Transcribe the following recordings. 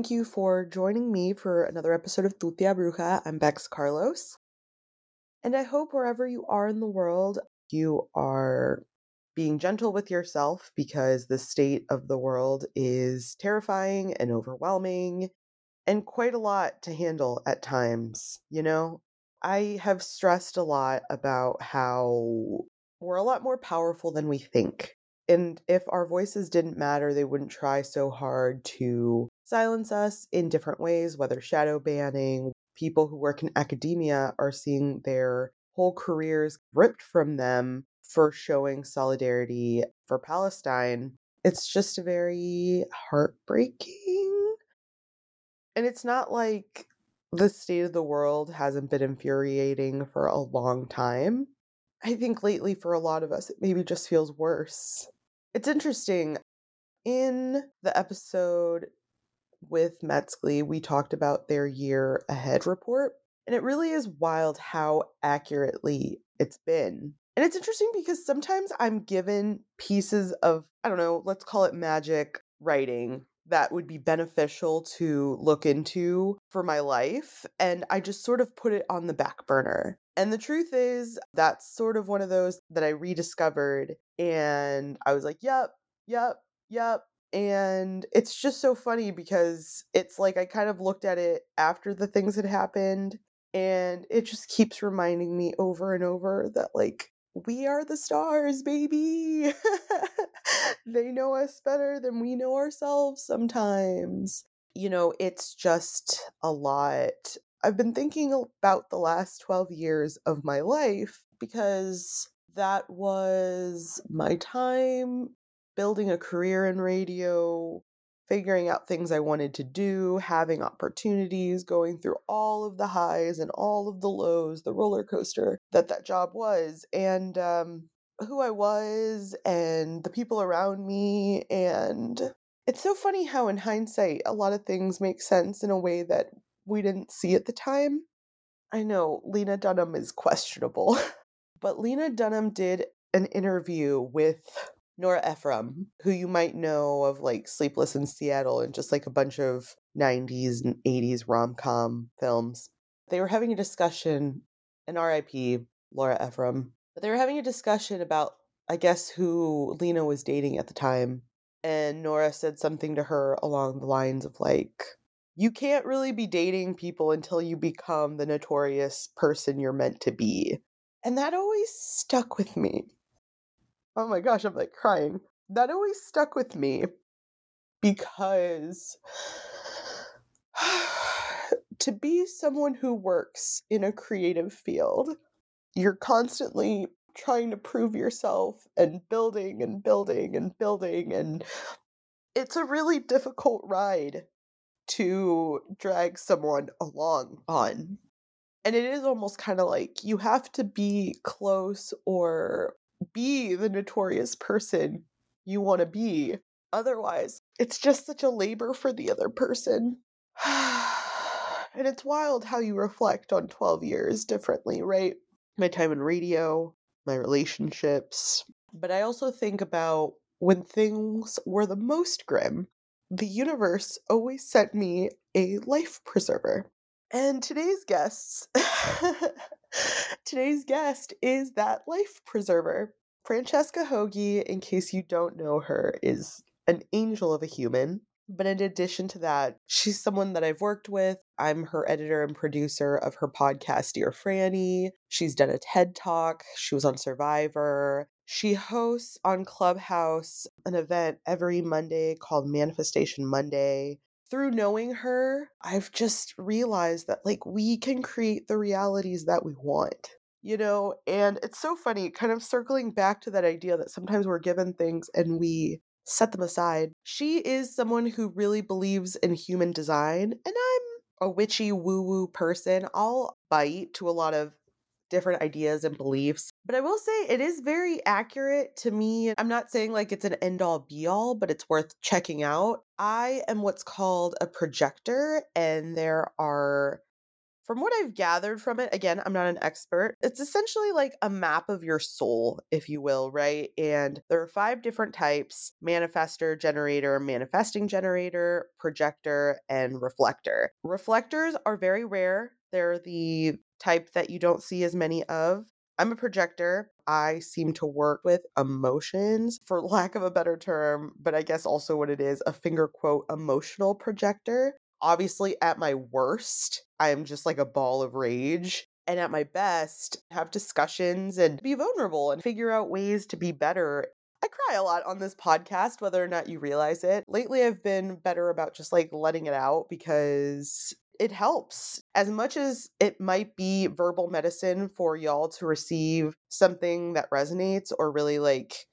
thank you for joining me for another episode of Tu Tía Bruja. I'm Bex Carlos. And I hope wherever you are in the world, you are being gentle with yourself because the state of the world is terrifying and overwhelming and quite a lot to handle at times. You know, I have stressed a lot about how we're a lot more powerful than we think. And if our voices didn't matter, they wouldn't try so hard to silence us in different ways, whether shadow banning. People who work in academia are seeing their whole careers ripped from them for showing solidarity for Palestine. It's just very heartbreaking. And it's not like the state of the world hasn't been infuriating for a long time. I think lately, for a lot of us, it maybe just feels worse. It's interesting. In the episode with Metzgley, we talked about their year ahead report, and it really is wild how accurately it's been. And it's interesting because sometimes I'm given pieces of, I don't know, let's call it magic writing that would be beneficial to look into for my life. And I just sort of put it on the back burner. And the truth is, that's sort of one of those that I rediscovered. And I was like, yep, yep, yep. And it's just so funny because it's like I kind of looked at it after the things had happened. And it just keeps reminding me over and over that, like, we are the stars, baby. they know us better than we know ourselves sometimes. You know, it's just a lot. I've been thinking about the last 12 years of my life because that was my time building a career in radio, figuring out things I wanted to do, having opportunities, going through all of the highs and all of the lows, the roller coaster that that job was, and um, who I was, and the people around me. And it's so funny how, in hindsight, a lot of things make sense in a way that we didn't see at the time. I know Lena Dunham is questionable, but Lena Dunham did an interview with Nora Ephron, mm-hmm. who you might know of like Sleepless in Seattle and just like a bunch of 90s and 80s rom com films. They were having a discussion, and RIP, Nora Ephron, but they were having a discussion about, I guess, who Lena was dating at the time. And Nora said something to her along the lines of like, you can't really be dating people until you become the notorious person you're meant to be. And that always stuck with me Oh my gosh, I'm like crying. That always stuck with me because to be someone who works in a creative field, you're constantly trying to prove yourself and building and building and building and it's a really difficult ride to drag someone along on. And it is almost kind of like you have to be close or be the notorious person you want to be. Otherwise, it's just such a labor for the other person. and it's wild how you reflect on 12 years differently, right? My time in radio, my relationships. But I also think about when things were the most grim, the universe always sent me a life preserver. And today's guests, today's guest is that life preserver. Francesca Hogi, in case you don't know her, is an angel of a human. But in addition to that, she's someone that I've worked with. I'm her editor and producer of her podcast, Dear Franny. She's done a TED Talk. She was on Survivor. She hosts on Clubhouse an event every Monday called Manifestation Monday through knowing her, I've just realized that like we can create the realities that we want. You know, and it's so funny, kind of circling back to that idea that sometimes we're given things and we set them aside. She is someone who really believes in human design, and I'm a witchy woo woo person. I'll bite to a lot of different ideas and beliefs. But I will say it is very accurate to me. I'm not saying like it's an end all be all, but it's worth checking out. I am what's called a projector, and there are from what I've gathered from it, again, I'm not an expert. It's essentially like a map of your soul, if you will, right? And there are five different types manifester, generator, manifesting generator, projector, and reflector. Reflectors are very rare. They're the type that you don't see as many of. I'm a projector. I seem to work with emotions, for lack of a better term, but I guess also what it is a finger quote emotional projector obviously at my worst, I am just like a ball of rage. And at my best, have discussions and be vulnerable and figure out ways to be better. I cry a lot on this podcast, whether or not you realize it. Lately, I've been better about just like letting it out because it helps. As much as it might be verbal medicine for y'all to receive something that resonates or really like,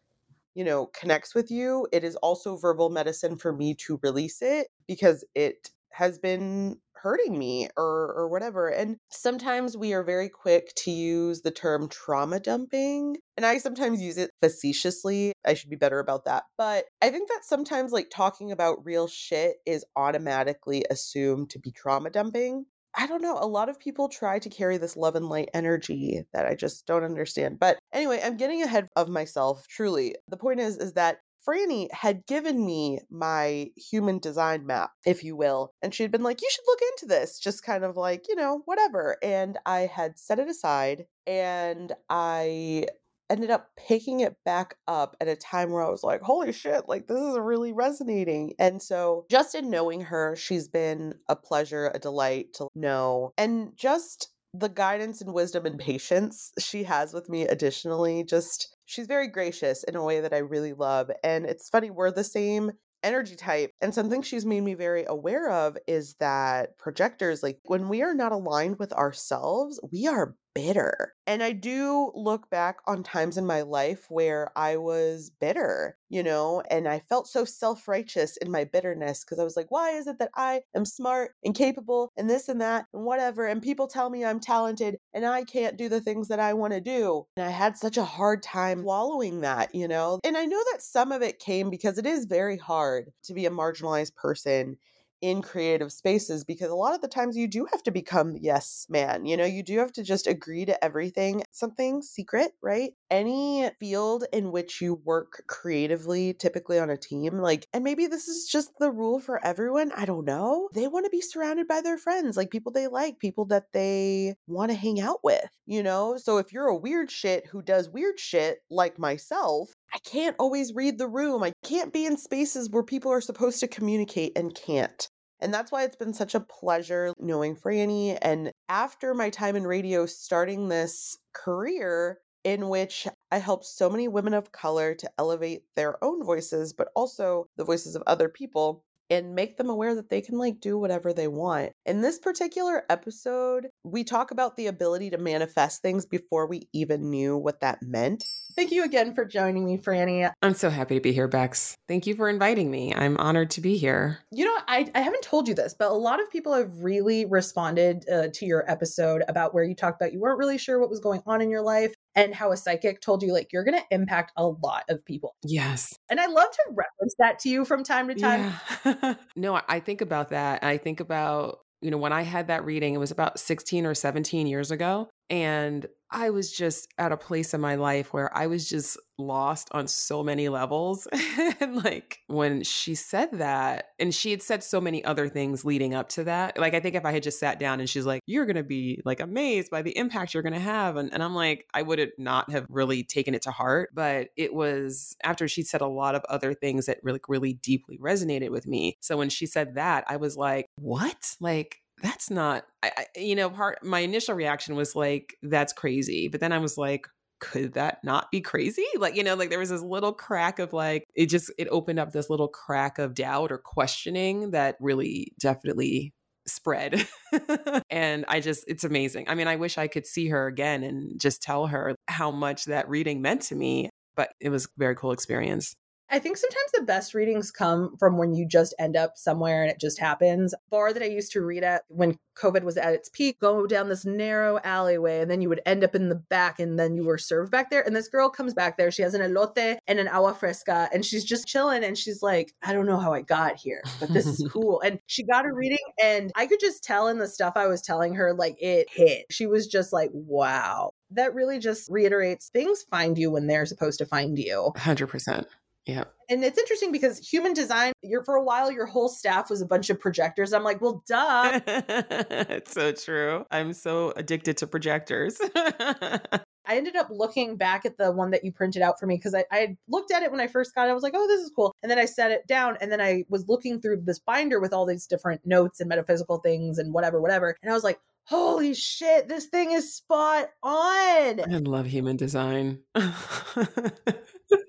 you know, connects with you, it is also verbal medicine for me to release it because it has been hurting me or or whatever and sometimes we are very quick to use the term trauma dumping and i sometimes use it facetiously i should be better about that but i think that sometimes like talking about real shit is automatically assumed to be trauma dumping I don't know. A lot of people try to carry this love and light energy that I just don't understand. But anyway, I'm getting ahead of myself, truly. The point is is that Franny had given me my human design map, if you will. And she had been like, you should look into this, just kind of like, you know, whatever. And I had set it aside and I ended up picking it back up at a time where I was like, holy shit, like this is really resonating. And so, just in knowing her, she's been a pleasure, a delight to know. And just the guidance and wisdom and patience she has with me additionally just she's very gracious in a way that I really love and it's funny we're the same energy type and something she's made me very aware of is that projectors like when we are not aligned with ourselves we are bitter. And I do look back on times in my life where I was bitter, you know, and I felt so self righteous in my bitterness because I was like, why is it that I am smart and capable and this and that and whatever? And people tell me I'm talented and I can't do the things that I want to do. And I had such a hard time swallowing that, you know. And I know that some of it came because it is very hard to be a marginalized person in creative spaces because a lot of the times you do have to become yes man. You know, you do have to just agree to everything. Something secret, right? Any field in which you work creatively, typically on a team, like, and maybe this is just the rule for everyone. I don't know. They want to be surrounded by their friends, like people they like, people that they want to hang out with, you know? So if you're a weird shit who does weird shit like myself, I can't always read the room. I can't be in spaces where people are supposed to communicate and can't. And that's why it's been such a pleasure knowing Franny. And after my time in radio, starting this career in which I helped so many women of color to elevate their own voices, but also the voices of other people and make them aware that they can like do whatever they want. In this particular episode, we talk about the ability to manifest things before we even knew what that meant. Thank you again for joining me, Franny. I'm so happy to be here, Bex. Thank you for inviting me. I'm honored to be here. You know, I, I haven't told you this, but a lot of people have really responded uh, to your episode about where you talked about you weren't really sure what was going on in your life and how a psychic told you like you're going to impact a lot of people. Yes. And I love to reference that to you from time to time. Yeah. no, I think about that. I think about, you know, when I had that reading, it was about 16 or 17 years ago. And I was just at a place in my life where I was just lost on so many levels. and like when she said that, and she had said so many other things leading up to that. Like, I think if I had just sat down and she's like, you're going to be like amazed by the impact you're going to have. And, and I'm like, I would have not have really taken it to heart. But it was after she said a lot of other things that really, really deeply resonated with me. So when she said that, I was like, what? Like, that's not I, you know part my initial reaction was like that's crazy but then i was like could that not be crazy? Like you know like there was this little crack of like it just it opened up this little crack of doubt or questioning that really definitely spread. And i just it's amazing. I mean i wish i could see her again and just tell her how much that reading meant to me but it was a very cool experience I think sometimes the best readings come from when you just end up somewhere and it just happens. Bar that I used to read at when COVID was at its peak, go down this narrow alleyway, and then you would end up in the back, and then you were served back there. And this girl comes back there. She has an elote and an agua fresca, and she's just chilling. And she's like, I don't know how I got here, but this is cool. and she got a reading, and I could just tell in the stuff I was telling her, like it hit. She was just like, wow. That really just reiterates things find you when they're supposed to find you. 100%. Yeah. And it's interesting because human design, you're for a while, your whole staff was a bunch of projectors. I'm like, well, duh. it's so true. I'm so addicted to projectors. I ended up looking back at the one that you printed out for me because I, I looked at it when I first got it. I was like, oh, this is cool. And then I set it down and then I was looking through this binder with all these different notes and metaphysical things and whatever, whatever. And I was like, holy shit, this thing is spot on. I love human design.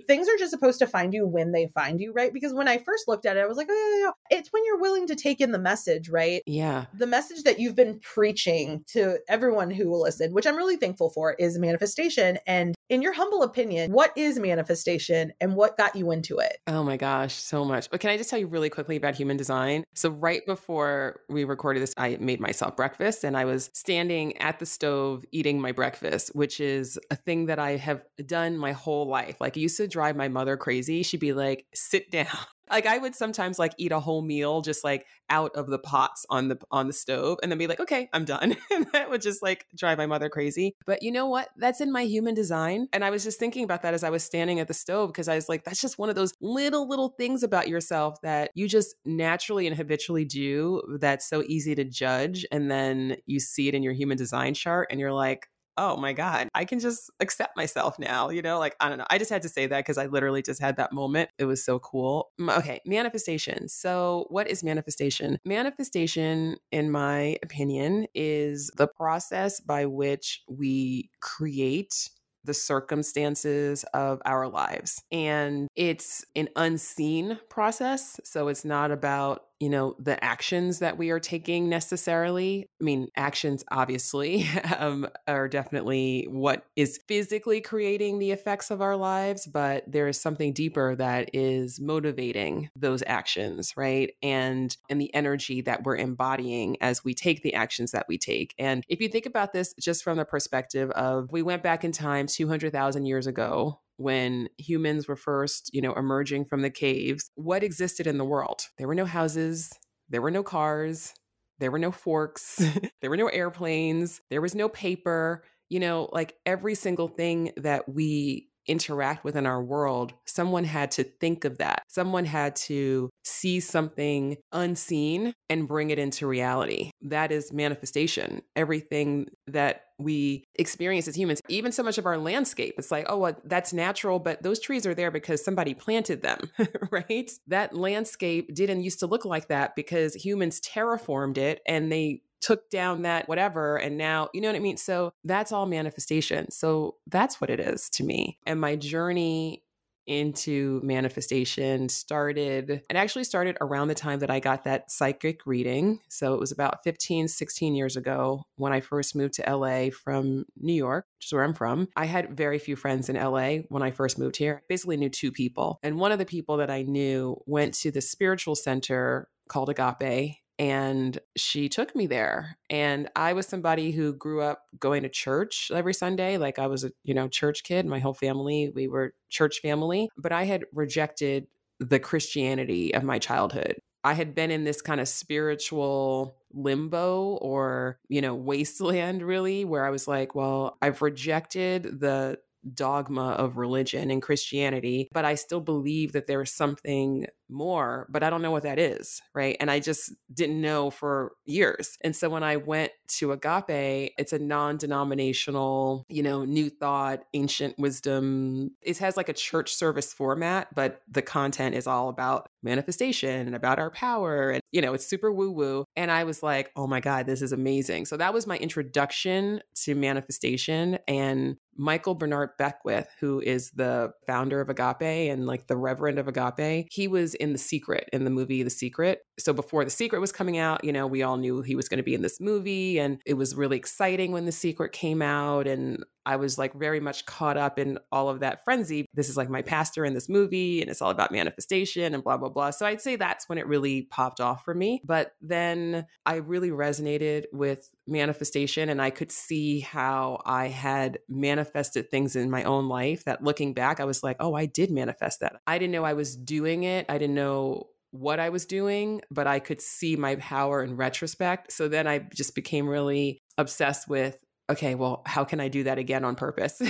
things are just supposed to find you when they find you, right? Because when I first looked at it, I was like, oh, yeah, yeah. It's when you're willing to take in the message, right? Yeah. The message that you've been preaching to everyone who will listen, which I'm really thankful for, is manifestation. And in your humble opinion, what is manifestation and what got you into it? Oh my gosh, so much. But can I just tell you really quickly about human design? So, right before we recorded this, I made myself breakfast and I was standing at the stove eating my breakfast, which is a thing that I have done my whole life. Like, I used to drive my mother crazy. She'd be like, sit down. Like I would sometimes like eat a whole meal just like out of the pots on the on the stove and then be like, okay, I'm done. and that would just like drive my mother crazy. But you know what? That's in my human design. And I was just thinking about that as I was standing at the stove because I was like, that's just one of those little, little things about yourself that you just naturally and habitually do that's so easy to judge. And then you see it in your human design chart and you're like, oh my God, I can just accept myself now. You know, like, I don't know. I just had to say that because I literally just had that moment. It was so cool. Okay, manifestation. So, what is manifestation? Manifestation, in my opinion, is the process by which we create the circumstances of our lives. And it's an unseen process. So it's not about you know the actions that we are taking necessarily i mean actions obviously um, are definitely what is physically creating the effects of our lives but there is something deeper that is motivating those actions right? And and the energy that we're embodying as we take the actions that we take. And if you think about this just from the perspective of we went back in time 200,000 years ago when humans were first, you know, emerging from the caves, what existed in the world? There were no houses, there were no cars, there were no forks, there were no airplanes, there was no paper. You know, like every single thing that we interact within our world, someone had to think of that. Someone had to see something unseen and bring it into reality. That is manifestation. Everything that we experience as humans, even so much of our landscape, it's like, oh, well, that's natural, but those trees are there because somebody planted them, right? That landscape didn't used to look like that because humans terraformed it and they took down that whatever and now you know what i mean? So that's all manifestation. So that's what it is to me. And my journey into manifestation started it actually started around the time that i got that psychic reading. So it was about 15 16 years ago when i first moved to la from new york which is where i'm from. I had very few friends in la when i first moved here. I basically knew two people. And one of the people that i knew went to the spiritual center called agape and she took me there and i was somebody who grew up going to church every sunday like i was a you know church kid my whole family we were church family but i had rejected the christianity of my childhood. I had been in this kind of spiritual limbo or you know wasteland really where i was like well i've rejected the dogma of religion and Christianity, but I still believe that there is something more, but I don't know what that is, right? And I just didn't know for years. And so when I went to Agape, it's a non-denominational, you know, new thought, ancient wisdom. It has like a church service format, but the content is all about manifestation and about our power and you know, it's super woo-woo. And I was like, "Oh my god, this is amazing." So that was my introduction to manifestation and Michael Bernard Beckwith, who is the founder of Agape and like the reverend of Agape, he was in The Secret in the movie The Secret. So before The Secret was coming out, you know, we all knew he was going to be in this movie and it was really exciting when The Secret came out and I was like very much caught up in all of that frenzy. This is like my pastor in this movie and it's all about manifestation and blah, blah, blah. So I'd say that's when it really popped off for me. But then I really resonated with manifestation and I could see how I had manifested things in my own life that looking back, I was like, oh, I did manifest that. I didn't know I was doing it. I didn't know what I was doing, but I could see my power in retrospect. So then I just became really obsessed with okay, well, how can I do that again on purpose?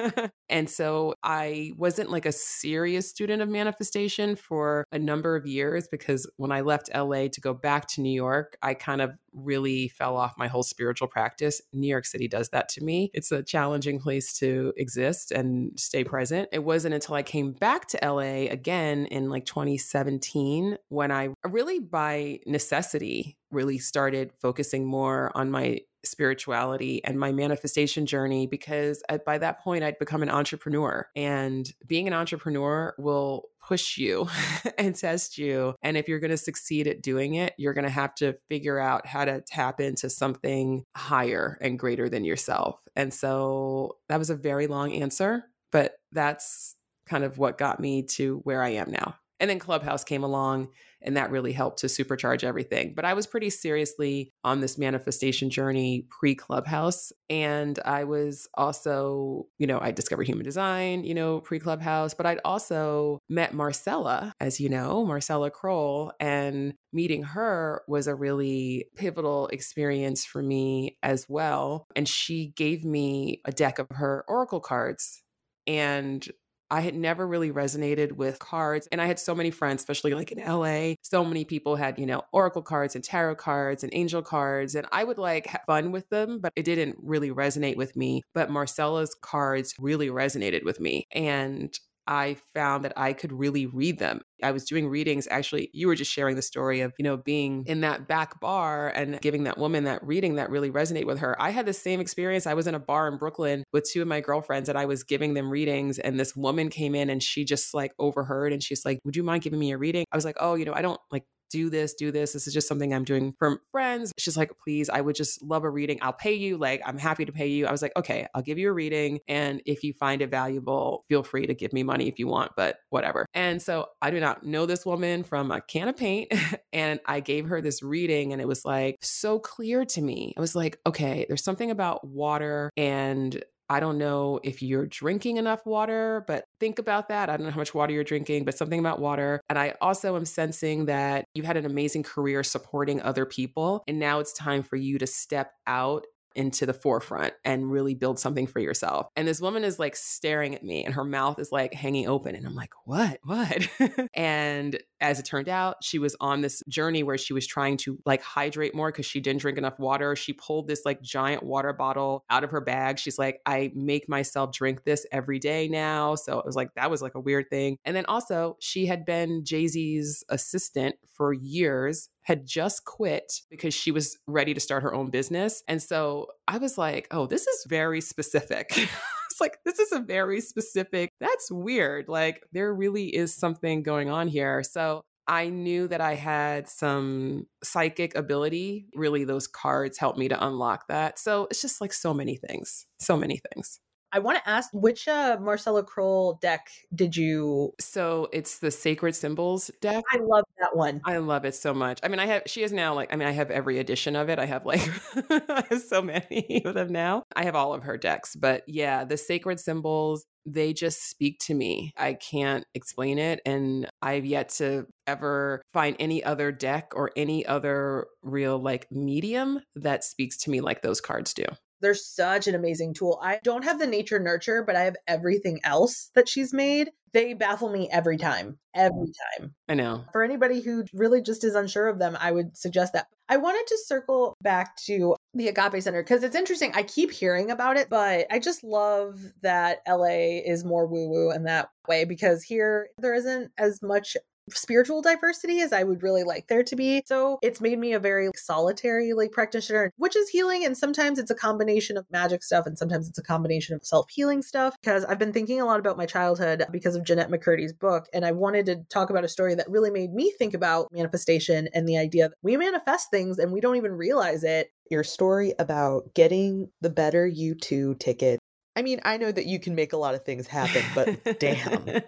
and so I wasn't like a serious student of manifestation for a number of years because when I left LA to go back to New York, I kind of really fell off my whole spiritual practice. New York City does that to me. It's a challenging place to exist and stay present. It wasn't until I came back to LA again in like 2017 when I really by necessity really started focusing more on my spirituality and my manifestation journey because at, by that point I'd become an entrepreneur. And being an entrepreneur will push you and test you. And if you're going to succeed at doing it, you're going to have to figure out how to tap into something higher and greater than yourself. And so that was a very long answer, but that's kind of what got me to where I am now. And then Clubhouse came along and that really helped to supercharge everything. But I was pretty seriously on this manifestation journey pre Clubhouse. And I was also, you know, I discovered human design, you know, pre Clubhouse, but I'd also met Marcella, as you know, Marcella Kroll. And meeting her was a really pivotal experience for me as well. And she gave me a deck of her oracle cards. And I had never really resonated with cards. And I had so many friends, especially like in LA. So many people had, you know, oracle cards and tarot cards and angel cards. And I would like have fun with them, but it didn't really resonate with me. But Marcella's cards really resonated with me. And I found that I could really read them. I was doing readings. Actually, you were just sharing the story of, you know, being in that back bar and giving that woman that reading that really resonate with her. I had the same experience. I was in a bar in Brooklyn with two of my girlfriends and I was giving them readings and this woman came in and she just like overheard and she's like, "Would you mind giving me a reading?" I was like, "Oh, you know, I don't like do this, do this. This is just something I'm doing for friends. She's like, please, I would just love a reading. I'll pay you. Like, I'm happy to pay you. I was like, okay, I'll give you a reading. And if you find it valuable, feel free to give me money if you want, but whatever. And so I do not know this woman from a can of paint. and I gave her this reading and it was like so clear to me. I was like, okay, there's something about water and I don't know if you're drinking enough water, but think about that. I don't know how much water you're drinking, but something about water. And I also am sensing that you've had an amazing career supporting other people. And now it's time for you to step out into the forefront and really build something for yourself. And this woman is like staring at me and her mouth is like hanging open. And I'm like, what? What? and as it turned out, she was on this journey where she was trying to like hydrate more because she didn't drink enough water. She pulled this like giant water bottle out of her bag. She's like, I make myself drink this every day now. So it was like, that was like a weird thing. And then also, she had been Jay Z's assistant for years had just quit because she was ready to start her own business. And so I was like, oh, this is very specific. it's like, this is a very specific, that's weird. Like, there really is something going on here. So I knew that I had some psychic ability. Really, those cards helped me to unlock that. So it's just like so many things, so many things. I want to ask which uh, Marcella Kroll deck did you? So it's the Sacred Symbols deck. I love that one. I love it so much. I mean, I have she is now like I mean, I have every edition of it. I have like I have so many of them now. I have all of her decks, but yeah, the Sacred Symbols they just speak to me. I can't explain it. And I've yet to ever find any other deck or any other real like medium that speaks to me like those cards do. They're such an amazing tool. I don't have the nature nurture, but I have everything else that she's made. They baffle me every time. Every mm. time. I know. For anybody who really just is unsure of them, I would suggest that. I wanted to circle back to the Agape Center because it's interesting. I keep hearing about it, but I just love that LA is more woo woo in that way because here there isn't as much spiritual diversity as I would really like there to be. So it's made me a very solitary like practitioner, which is healing. And sometimes it's a combination of magic stuff and sometimes it's a combination of self-healing stuff. Because I've been thinking a lot about my childhood because of Jennette McCurdy's book. And I wanted to talk about a story that really made me think about manifestation and the idea that we manifest things and we don't even realize it. Your story about getting the Better U2 ticket I mean, I know that you can make a lot of things happen, but damn.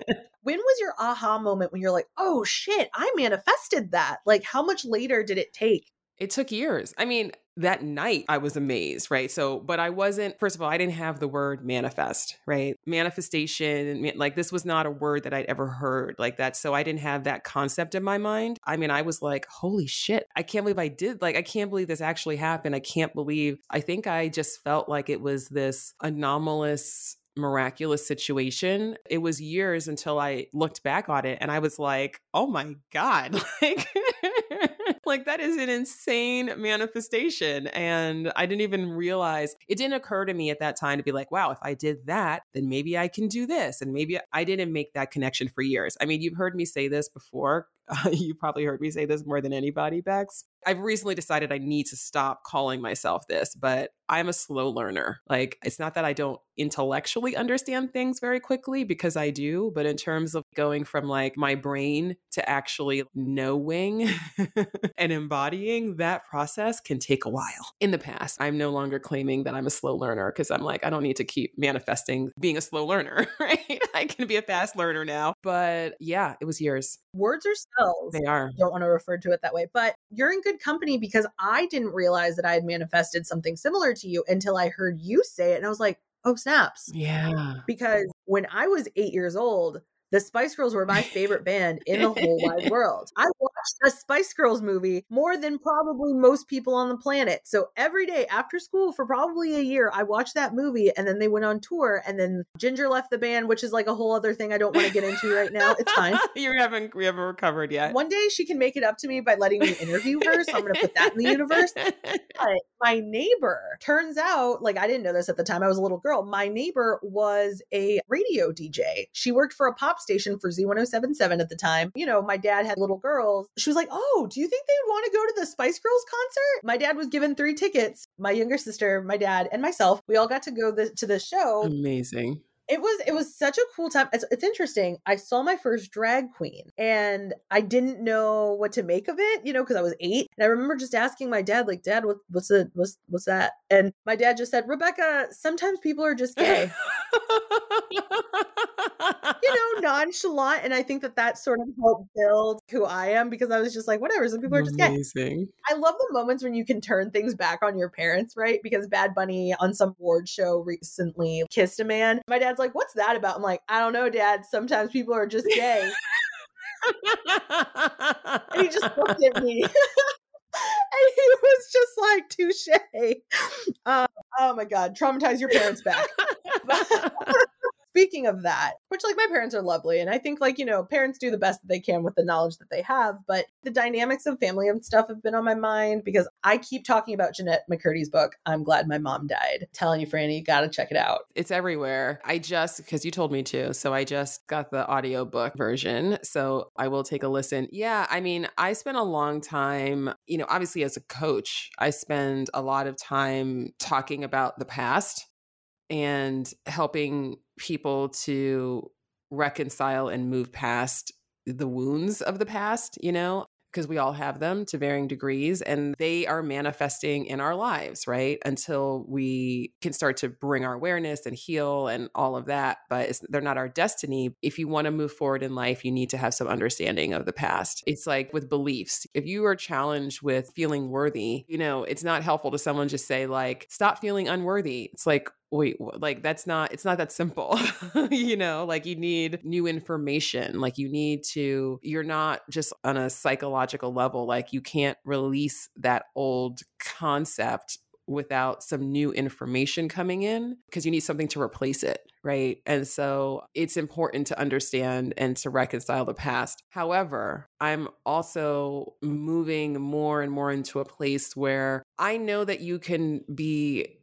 When was your aha moment when you're like, oh shit, I manifested that? Like, how much later did it take? It took years. I mean, that night I was amazed, right? So, but I wasn't, first of all, I didn't have the word manifest, right? Manifestation, like this was not a word that I'd ever heard like that. So I didn't have that concept in my mind. I mean, I was like, holy shit, I can't believe I did. Like, I can't believe this actually happened. I can't believe, I think I just felt like it was this anomalous miraculous situation. It was years until I looked back on it and I was like, oh my God, like like that is an insane manifestation. And I didn't even realize it didn't occur to me at that time to be like, wow, if I did that, then maybe I can do this. And maybe I didn't make that connection for years. I mean, you've heard me say this before. Uh, you probably heard me say this more than anybody, Bex. I've recently decided I need to stop calling myself this, but I'm a slow learner. Like, it's not that I don't intellectually understand things very quickly because I do, but in terms of going from like my brain to actually knowing and embodying that process can take a while. In the past, I'm no longer claiming that I'm a slow learner because I'm like, I don't need to keep manifesting being a slow learner, right? I can be a fast learner now. But yeah, it was years. Words are They are. Don't want to refer to it that way, but you're in good company because I didn't realize that I had manifested something similar to you until I heard you say it. And I was like, oh, snaps. Yeah. Because when I was eight years old, the Spice Girls were my favorite band in the whole wide world. I watched a Spice Girls movie more than probably most people on the planet. So every day after school for probably a year, I watched that movie and then they went on tour and then Ginger left the band, which is like a whole other thing I don't want to get into right now. It's fine. you haven't we haven't recovered yet. One day she can make it up to me by letting me interview her. So I'm gonna put that in the universe. But my neighbor turns out, like I didn't know this at the time, I was a little girl. My neighbor was a radio DJ. She worked for a pop station for Z1077 at the time. You know, my dad had little girls. She was like, Oh, do you think they would want to go to the Spice Girls concert? My dad was given three tickets. My younger sister, my dad, and myself, we all got to go the, to the show. Amazing it was it was such a cool time. It's, it's interesting i saw my first drag queen and i didn't know what to make of it you know because i was eight and i remember just asking my dad like dad what, what's the what's what's that? And my dad just said rebecca sometimes people are just gay. You know nonchalant and i think that that sort of helped build who i am because i was just like whatever some people are just Amazing. gay i love the moments when you can turn things back on your parents right? Because bad bunny on some award show recently kissed a man. My dad's like, what's that about? I'm like, I don't know, dad. Sometimes people are just gay. and he just looked at me. and he was just like, touche. Uh, oh my God, traumatize your parents back. speaking of that, which like my parents are lovely, and I think like, you know, parents do the best that they can with the knowledge that they have, but the dynamics of family and stuff have been on my mind because I keep talking about Jennette McCurdy's book, I'm Glad My Mom Died. Telling you, Franny, you gotta check it out. It's everywhere. I just, because you told me to, so I just got the audiobook version. So I will take a listen. Yeah, I mean, I spent a long time, you know, obviously as a coach, I spend a lot of time talking about the past and helping people to reconcile and move past the wounds of the past, you know, because we all have them to varying degrees and they are manifesting in our lives, right? Until we can start to bring our awareness and heal and all of that. But they're not our destiny. If you want to move forward in life, you need to have some understanding of the past. It's like with beliefs. If you are challenged with feeling worthy, you know, it's not helpful to someone just say, like, stop feeling unworthy. It's like, wait like that's not it's not that simple you know like you need new information like you need to you're not just on a psychological level like you can't release that old concept without some new information coming in because you need something to replace it right? And so it's important to understand and to reconcile the past. However i'm also moving more and more into a place where i know that you can be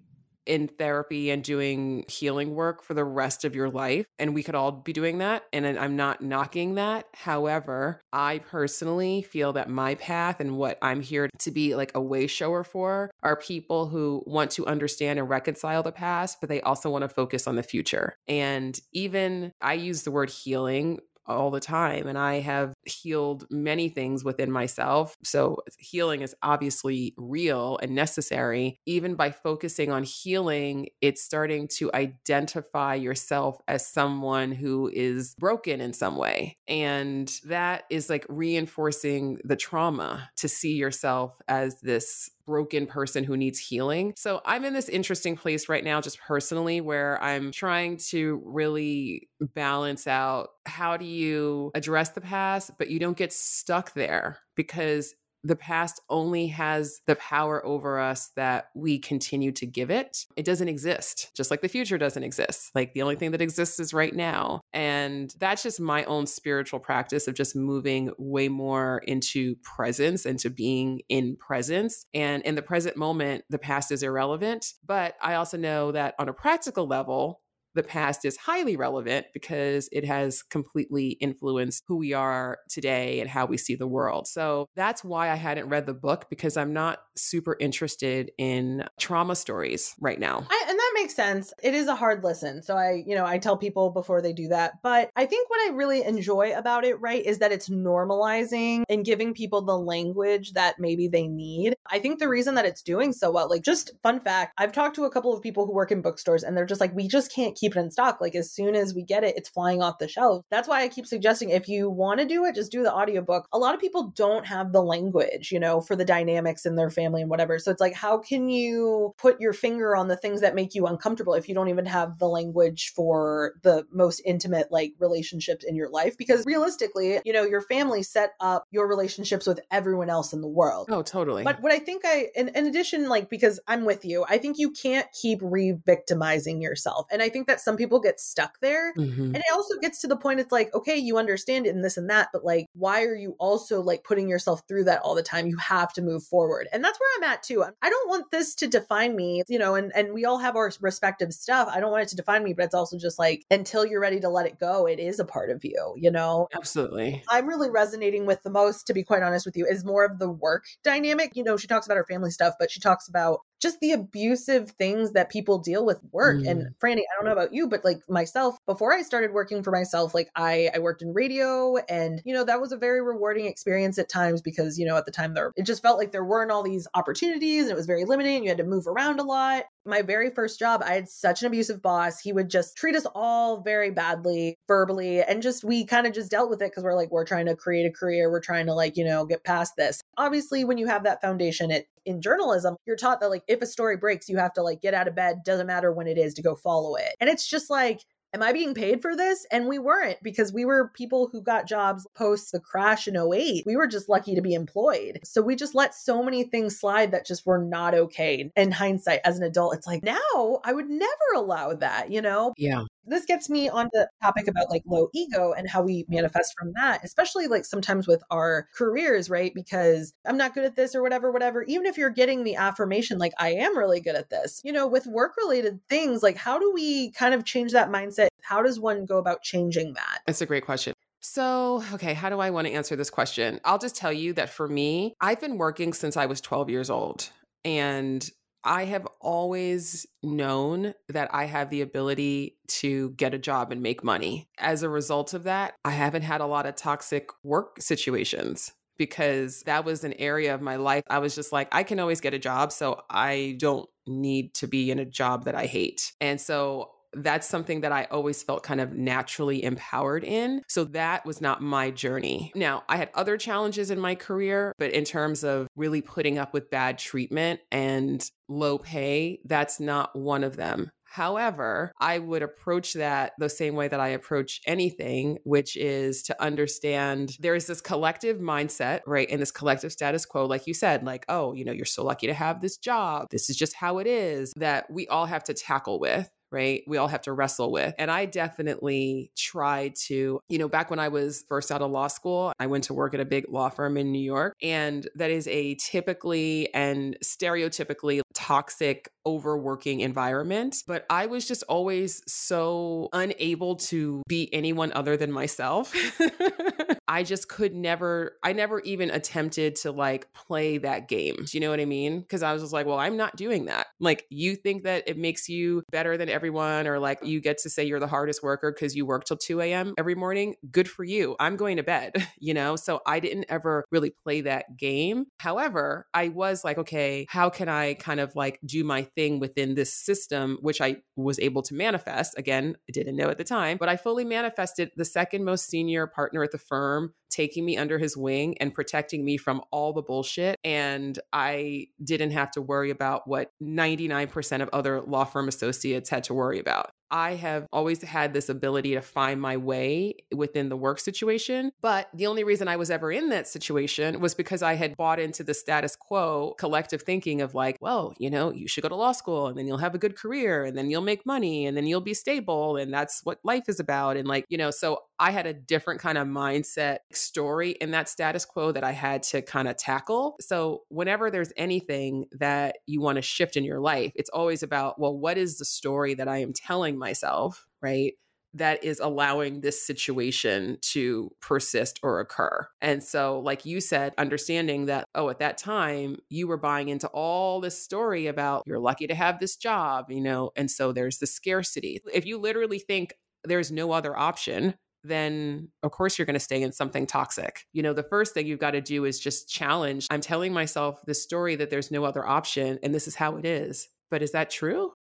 in therapy and doing healing work for the rest of your life. And we could all be doing that. And I'm not knocking that. However, I personally feel that my path and what I'm here to be like a way shower for are people who want to understand and reconcile the past, but they also want to focus on the future. And even I use the word healing all the time and I have healed many things within myself. So healing is obviously real and necessary. Even by focusing on healing, it's starting to identify yourself as someone who is broken in some way. And that is like reinforcing the trauma to see yourself as this broken person who needs healing. So I'm in this interesting place right now, just personally, where I'm trying to really balance out how do you address the past, but you don't get stuck there because the past only has the power over us that we continue to give it. It doesn't exist, just like the future doesn't exist. Like the only thing that exists is right now. And that's just my own spiritual practice of just moving way more into presence, into being in presence. And in the present moment, the past is irrelevant. But I also know that on a practical level, the past is highly relevant because it has completely influenced who we are today and how we see the world. So that's why I hadn't read the book because I'm not super interested in trauma stories right now. I, makes sense. It is a hard listen. So I, you know, I tell people before they do that. But I think what I really enjoy about it, right, is that it's normalizing and giving people the language that maybe they need. I think the reason that it's doing so well, like just fun fact, I've talked to a couple of people who work in bookstores and they're just like, we just can't keep it in stock. Like as soon as we get it, it's flying off the shelf. That's why I keep suggesting if you want to do it, just do the audiobook. A lot of people don't have the language, you know, for the dynamics in their family and whatever. So it's like, how can you put your finger on the things that make you uncomfortable if you don't even have the language for the most intimate like relationships in your life? Because realistically, you know, your family set up your relationships with everyone else in the world. Oh, totally. But what I think I, in, in addition, like, because I'm with you, I think you can't keep re victimizing yourself. And I think that that some people get stuck there. Mm-hmm. And it also gets to the point it's like, okay, you understand it and this and that, but like, why are you also like putting yourself through that all the time? You have to move forward. And that's where I'm at too. I don't want this to define me, you know, and, and we all have our respective stuff. I don't want it to define me, but it's also just like until you're ready to let it go, it is a part of you, you know? Absolutely. I'm really resonating with the most, to be quite honest with you, is more of the work dynamic. You know, she talks about her family stuff, but she talks about just the abusive things that people deal with work. Mm. And Franny, I don't know about you, but like myself, before I started working for myself, like I I worked in radio and you know that was a very rewarding experience at times because you know at the time there it just felt like there weren't all these opportunities and it was very limiting. You had to move around a lot. My very first job, I had such an abusive boss. He would just treat us all very badly verbally and just we kind of just dealt with it because we're like we're trying to create a career, we're trying to like, you know, get past this. Obviously, when you have that foundation, it in journalism, you're taught that like if a story breaks, you have to like get out of bed, doesn't matter when it is to go follow it. And it's just like am I being paid for this? And we weren't because we were people who got jobs post the crash in 08. We were just lucky to be employed. So we just let so many things slide that just were not okay. In hindsight, as an adult, it's like now I would never allow that, you know? Yeah this gets me on the topic about like low ego and how we manifest from that, especially like sometimes with our careers, right? Because I'm not good at this or whatever, whatever. Even if you're getting the affirmation, like I am really good at this, you know, with work related things, like how do we kind of change that mindset? How does one go about changing that? That's a great question. So, okay, how do I want to answer this question? I'll just tell you that for me, I've been working since I was 12 years old. And I have always known that I have the ability to get a job and make money. As a result of that, I haven't had a lot of toxic work situations because that was an area of my life. I was just like, I can always get a job. So I don't need to be in a job that I hate. And so that's something that I always felt kind of naturally empowered in. So that was not my journey. Now, I had other challenges in my career, but in terms of really putting up with bad treatment and low pay, that's not one of them. However, I would approach that the same way that I approach anything, which is to understand there is this collective mindset, right? And this collective status quo, like you said, like, oh, you know, you're so lucky to have this job. This is just how it is that we all have to tackle with right? We all have to wrestle with. And I definitely tried to, you know, back when I was first out of law school, I went to work at a big law firm in New York. And that is a typically and stereotypically toxic overworking environment, but I was just always so unable to be anyone other than myself. I just could never, I never even attempted to like play that game. Do you know what I mean? Because I was just like, well, I'm not doing that. Like, you think that it makes you better than everyone, or like you get to say you're the hardest worker because you work till 2 a.m. every morning. Good for you. I'm going to bed, you know? So I didn't ever really play that game. However, I was like, okay, how can I kind of like do my thing within this system, which I was able to manifest? Again, I didn't know at the time, but I fully manifested the second most senior partner at the firm taking me under his wing and protecting me from all the bullshit. And I didn't have to worry about what 99% of other law firm associates had to worry about. I have always had this ability to find my way within the work situation. But the only reason I was ever in that situation was because I had bought into the status quo collective thinking of like, well, you know, you should go to law school and then you'll have a good career and then you'll make money and then you'll be stable. And that's what life is about. And like, you know, so I had a different kind of mindset story in that status quo that I had to kind of tackle. So, whenever there's anything that you want to shift in your life, it's always about, well, what is the story that I am telling myself, right? That is allowing this situation to persist or occur. And so, like you said, understanding that, oh, at that time, you were buying into all this story about you're lucky to have this job, you know, and so there's the scarcity. If you literally think, there's no other option then of course you're going to stay in something toxic. You know, the first thing you've got to do is just challenge. I'm telling myself the story that there's no other option and this is how it is. But is that true?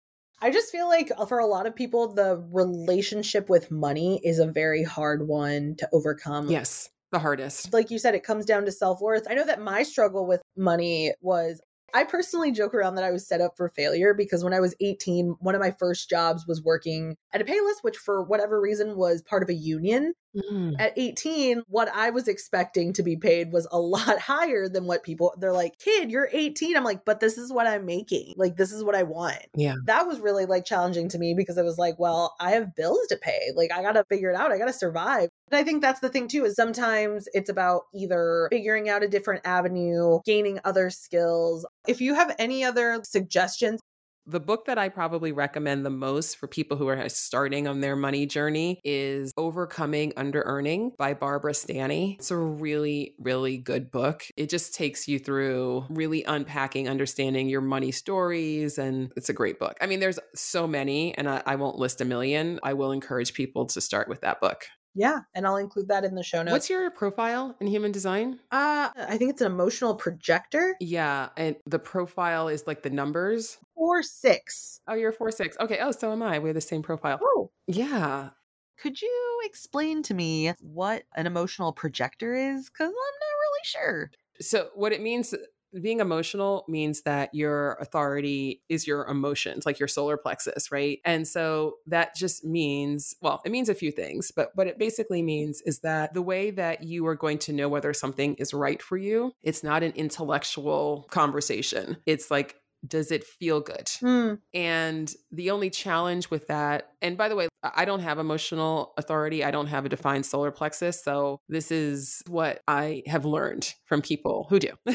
I just feel like uh, for a lot of people, the relationship with money is a very hard one to overcome. Yes, the hardest. Like you said, it comes down to self worth. I know that my struggle with money was I personally joke around that I was set up for failure because when I was 18, one of my first jobs was working at a Payless, which for whatever reason was part of a union. Mm. At 18, what I was expecting to be paid was a lot higher than what people they're like, "Kid, you're 18." I'm like, "But this is what I'm making. Like this is what I want." Yeah. That was really like challenging to me because I was like, "Well, I have bills to pay. Like I got to figure it out. I got to survive." And I think that's the thing too is sometimes it's about either figuring out a different avenue, gaining other skills. If you have any other suggestions, the book that I probably recommend the most for people who are starting on their money journey is Overcoming Underearning by Barbara Stanny. It's a really, really good book. It just takes you through really unpacking, understanding your money stories, and it's a great book. I mean, there's so many, and I, I won't list a million. I will encourage people to start with that book. Yeah, and I'll include that in the show notes. What's your profile in human design? Uh, I think it's an emotional projector. Yeah, and the profile is like the numbers. Four six. Oh, you're four six. Okay. Oh, so am I. We have the same profile. Oh, yeah. Could you explain to me what an emotional projector is? Because I'm not really sure. So, what it means being emotional means that your authority is your emotions, like your solar plexus, right? And so that just means, well, it means a few things, but what it basically means is that the way that you are going to know whether something is right for you, it's not an intellectual conversation. It's like does it feel good? Mm. And the only challenge with that, and by the way, I don't have emotional authority. I don't have a defined solar plexus. So this is what I have learned from people who do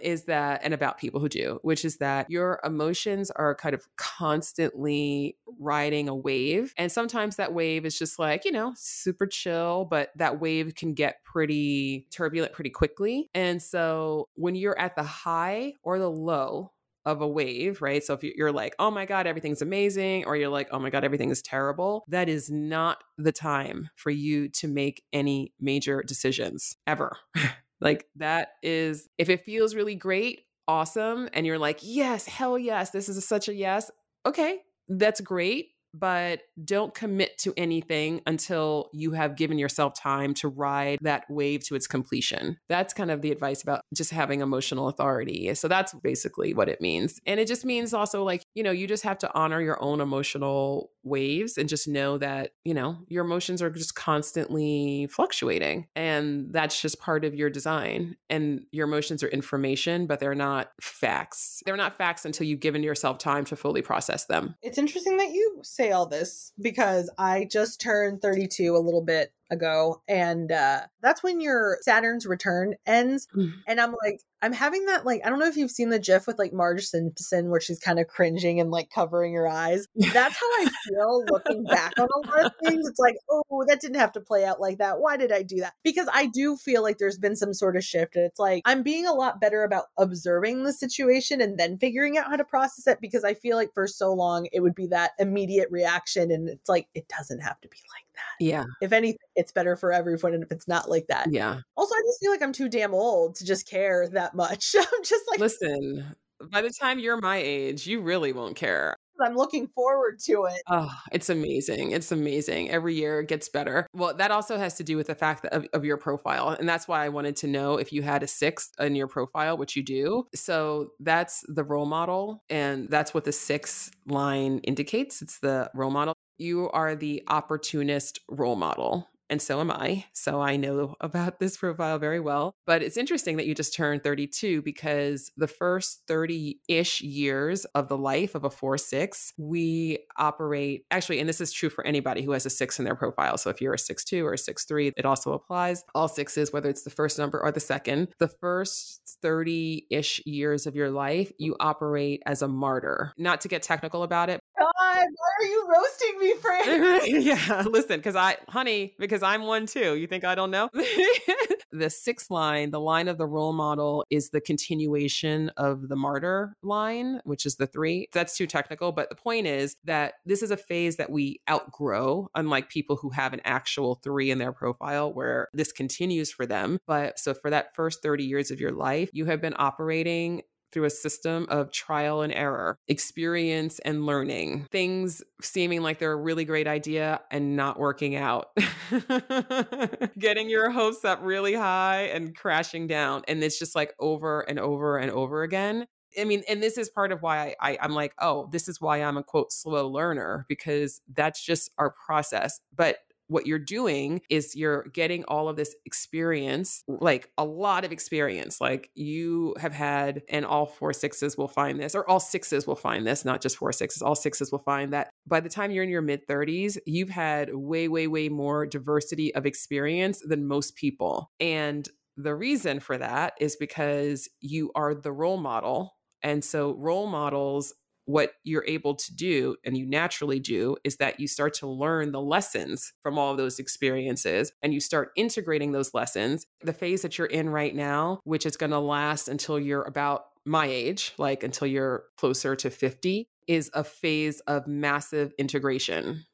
is that, and about people who do, which is that your emotions are kind of constantly riding a wave. And sometimes that wave is just like, you know, super chill, but that wave can get pretty turbulent pretty quickly. And so when you're at the high or the low, of a wave, right? So if you're like, oh my God, everything's amazing, or you're like, oh my God, everything is terrible, that is not the time for you to make any major decisions ever. like that is, if it feels really great, awesome, and you're like, yes, hell yes, this is a, such a yes, okay, that's great but don't commit to anything until you have given yourself time to ride that wave to its completion. That's kind of the advice about just having emotional authority. So that's basically what it means. And it just means also like, you know, you just have to honor your own emotional waves and just know that, you know, your emotions are just constantly fluctuating. And that's just part of your design. And your emotions are information, but they're not facts. They're not facts until you've given yourself time to fully process them. It's interesting that you say all this because I just turned 32 a little bit ago. And uh, that's when your Saturn's return ends. Mm. And I'm like, I'm having that like I don't know if you've seen the GIF with like Marge Simpson where she's kind of cringing and like covering her eyes. That's how I feel looking back on a lot of things. It's like, oh, that didn't have to play out like that. Why did I do that? Because I do feel like there's been some sort of shift, and it's like I'm being a lot better about observing the situation and then figuring out how to process it. Because I feel like for so long it would be that immediate reaction, and it's like it doesn't have to be like that. Yeah. If anything, it's better for everyone, and if it's not like that, Yeah. also, I just feel like I'm too damn old to just care that much. I'm just like, Listen, by the time you're my age, you really won't care. I'm looking forward to it. Oh, it's amazing. It's amazing. Every year it gets better. Well, that also has to do with the fact that of, of your profile. And that's why I wanted to know if you had a six in your profile, which you do. So that's the role model. And that's what the six line indicates. It's the role model. You are the opportunist role model. And so am I. So I know about this profile very well. But it's interesting that you just turned 32 because the first 30 ish years of the life of a 4 6, we operate actually, and this is true for anybody who has a six in their profile. So if you're a 6 2 or a 6 3, it also applies. All sixes, whether it's the first number or the second, the first 30 ish years of your life, you operate as a martyr. Not to get technical about it, God, why are you roasting me, Fran? yeah, listen, because I, honey, because I'm one too. You think I don't know? the sixth line, the line of the role model, is the continuation of the martyr line, which is the three. That's too technical, but the point is that this is a phase that we outgrow, unlike people who have an actual three in their profile where this continues for them. But so for that first 30 years of your life, you have been operating through a system of trial and error, experience and learning, things seeming like they're a really great idea and not working out, getting your hopes up really high and crashing down. And it's just like over and over and over again. I mean, and this is part of why I, I I'm like, oh, this is why I'm a quote slow learner because that's just our process. But what you're doing is you're getting all of this experience, like a lot of experience. Like you have had, and all four sixes will find this, or all sixes will find this, not just four sixes, all sixes will find that by the time you're in your mid 30s, you've had way, way, way more diversity of experience than most people. And the reason for that is because you are the role model. And so role models what you're able to do and you naturally do is that you start to learn the lessons from all of those experiences and you start integrating those lessons. The phase that you're in right now, which is going to last until you're about my age, like until you're closer to 50, is a phase of massive integration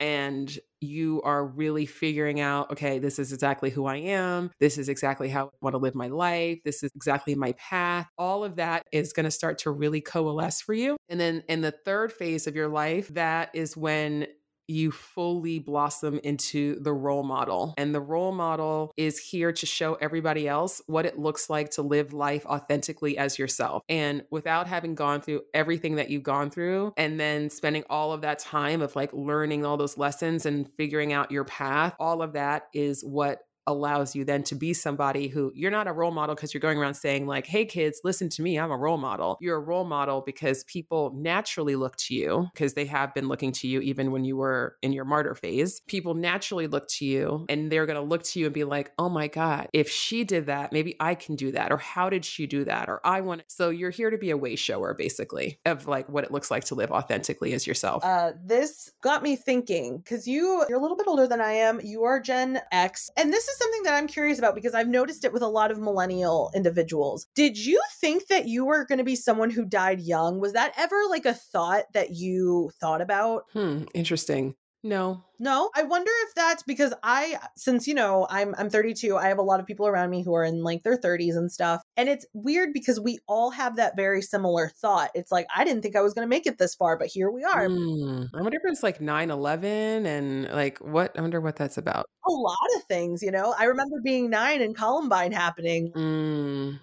and you are really figuring out, okay, this is exactly who I am. This is exactly how I want to live my life. This is exactly my path. All of that is going to start to really coalesce for you. And then in the third phase of your life, that is when you fully blossom into the role model. And the role model is here to show everybody else what it looks like to live life authentically as yourself. And without having gone through everything that you've gone through, and then spending all of that time of like learning all those lessons and figuring out your path, all of that is what allows you then to be somebody who you're not a role model because you're going around saying like hey kids listen to me i'm a role model. You're a role model because people naturally look to you because they have been looking to you even when you were in your martyr phase. People naturally look to you and they're going to look to you and be like oh my god if she did that maybe i can do that or how did she do that? or i want so you're here to be a way shower basically of like what it looks like to live authentically as yourself. Uh, this got me thinking because you you're a little bit older than I am. You are Gen X, and this is something that I'm curious about because I've noticed it with a lot of millennial individuals. Did you think that you were going to be someone who died young? Was that ever like a thought that you thought about? hmm interesting no No, I wonder if that's because I, since you know, I'm I'm 32. I have a lot of people around me who are in like their 30s and stuff, and it's weird because we all have that very similar thought. It's like I didn't think I was going to make it this far, but here we are. Hmm. I wonder if it's like 9 11 and like what? I wonder what that's about. A lot of things, you know. I remember being nine and Columbine happening. Mm,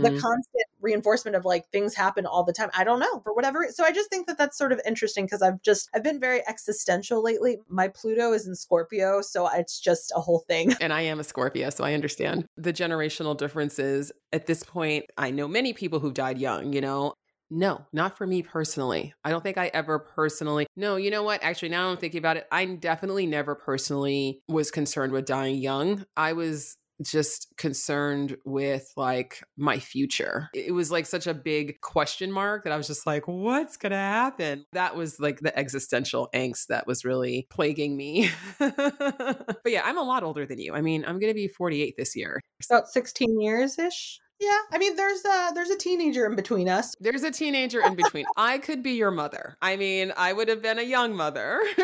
The mhm. constant reinforcement of like things happen all the time. I don't know for whatever. So I just think that that's sort of interesting because I've just I've been very existential lately. My Pluto is in Scorpio, so it's just a whole thing. And I am a Scorpio, so I understand the generational differences. At this point, I know many people who died young, you know. No, not for me personally. I don't think I ever personally. No, you know what? Actually, now I'm thinking about it. I definitely never personally was concerned with dying young. I was just concerned with like my future. It was like such a big question mark that I was just like, what's going to happen? That was like the existential angst that was really plaguing me. but yeah, I'm a lot older than you. I mean, I'm going to be 48 this year. About 16 years ish. Yeah, I mean, there's a there's a teenager in between us. There's a teenager in between. I could be your mother. I mean, I would have been a young mother.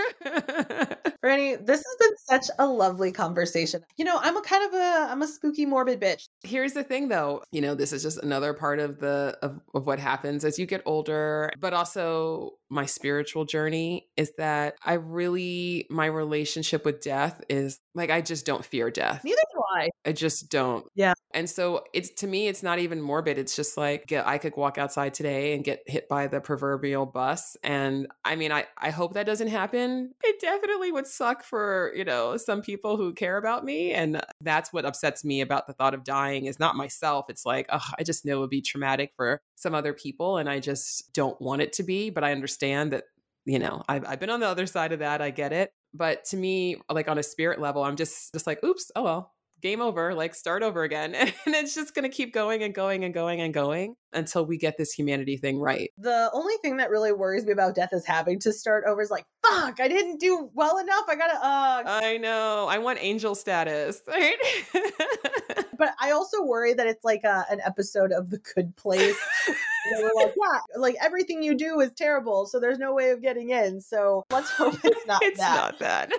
Franny, this has been such a lovely conversation. You know, I'm a kind of a I'm a spooky morbid bitch. Here's the thing though, you know, this is just another part of the of, of what happens as you get older, but also my spiritual journey is that I really my relationship with death is like I just don't fear death. Neither do I. I just don't. Yeah. And so it's to me it's not even morbid. It's just like I could walk outside today and get hit by the proverbial bus and I mean I I hope that doesn't happen. It definitely would suck for, you know, some people who care about me and that's what upsets me about the thought of dying is not myself. It's like, oh, I just know it would be traumatic for some other people and I just don't want it to be, but I understand that you know, I've, I've been on the other side of that. I get it. But to me, like on a spirit level, I'm just just like, oops, oh well, game over, like start over again. And it's just going to keep going and going and going and going until we get this humanity thing right. The only thing that really worries me about death is having to start over is like, fuck, I didn't do well enough. I gotta, uh. I know. I want angel status, right? but I also worry that it's like a, an episode of The Good Place. we're like, yeah, like everything you do is terrible, so there's no way of getting in. So let's hope it's not it's that. not that.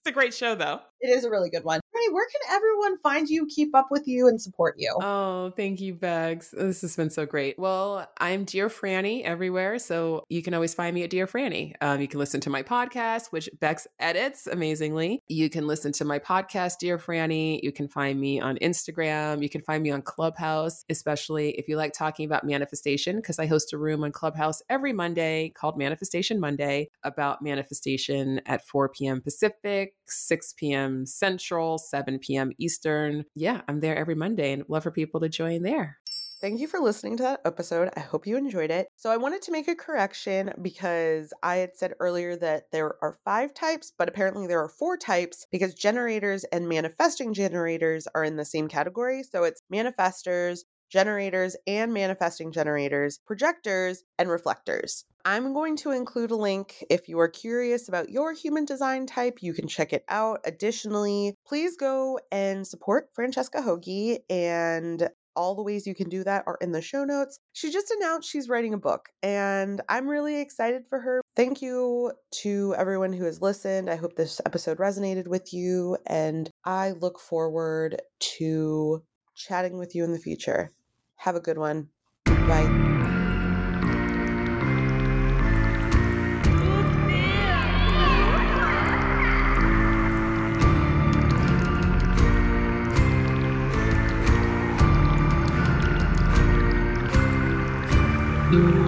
it's a great show, though. It is a really good one. Hey, where can everyone find you, keep up with you, and support you? Oh, thank you, Bex. This has been so great. Well, I'm Dear Franny everywhere, so you can always find me at Dear Franny. Um, you can listen to my podcast, which Bex edits amazingly. You can listen to my podcast, Dear Franny. You can find me on Instagram. You can find me on Clubhouse, especially if you like talking about manifestation, because I host a room on Clubhouse every Monday called Manifestation Monday about manifestation at 4 p.m. Pacific, 6 p.m. Central, 7 p.m. Eastern. Yeah, I'm there every Monday and love for people to join there. Thank you for listening to that episode. I hope you enjoyed it. So, I wanted to make a correction because I had said earlier that there are five types, but apparently there are four types because generators and manifesting generators are in the same category. So, it's manifestors, generators and manifesting generators, projectors, and reflectors. I'm going to include a link if you are curious about your human design type. You can check it out. Additionally, please go and support Francesca Hogi and all the ways you can do that are in the show notes. She just announced she's writing a book, and I'm really excited for her. Thank you to everyone who has listened. I hope this episode resonated with you, and I look forward to chatting with you in the future. Have a good one. Bye. Mm-hmm.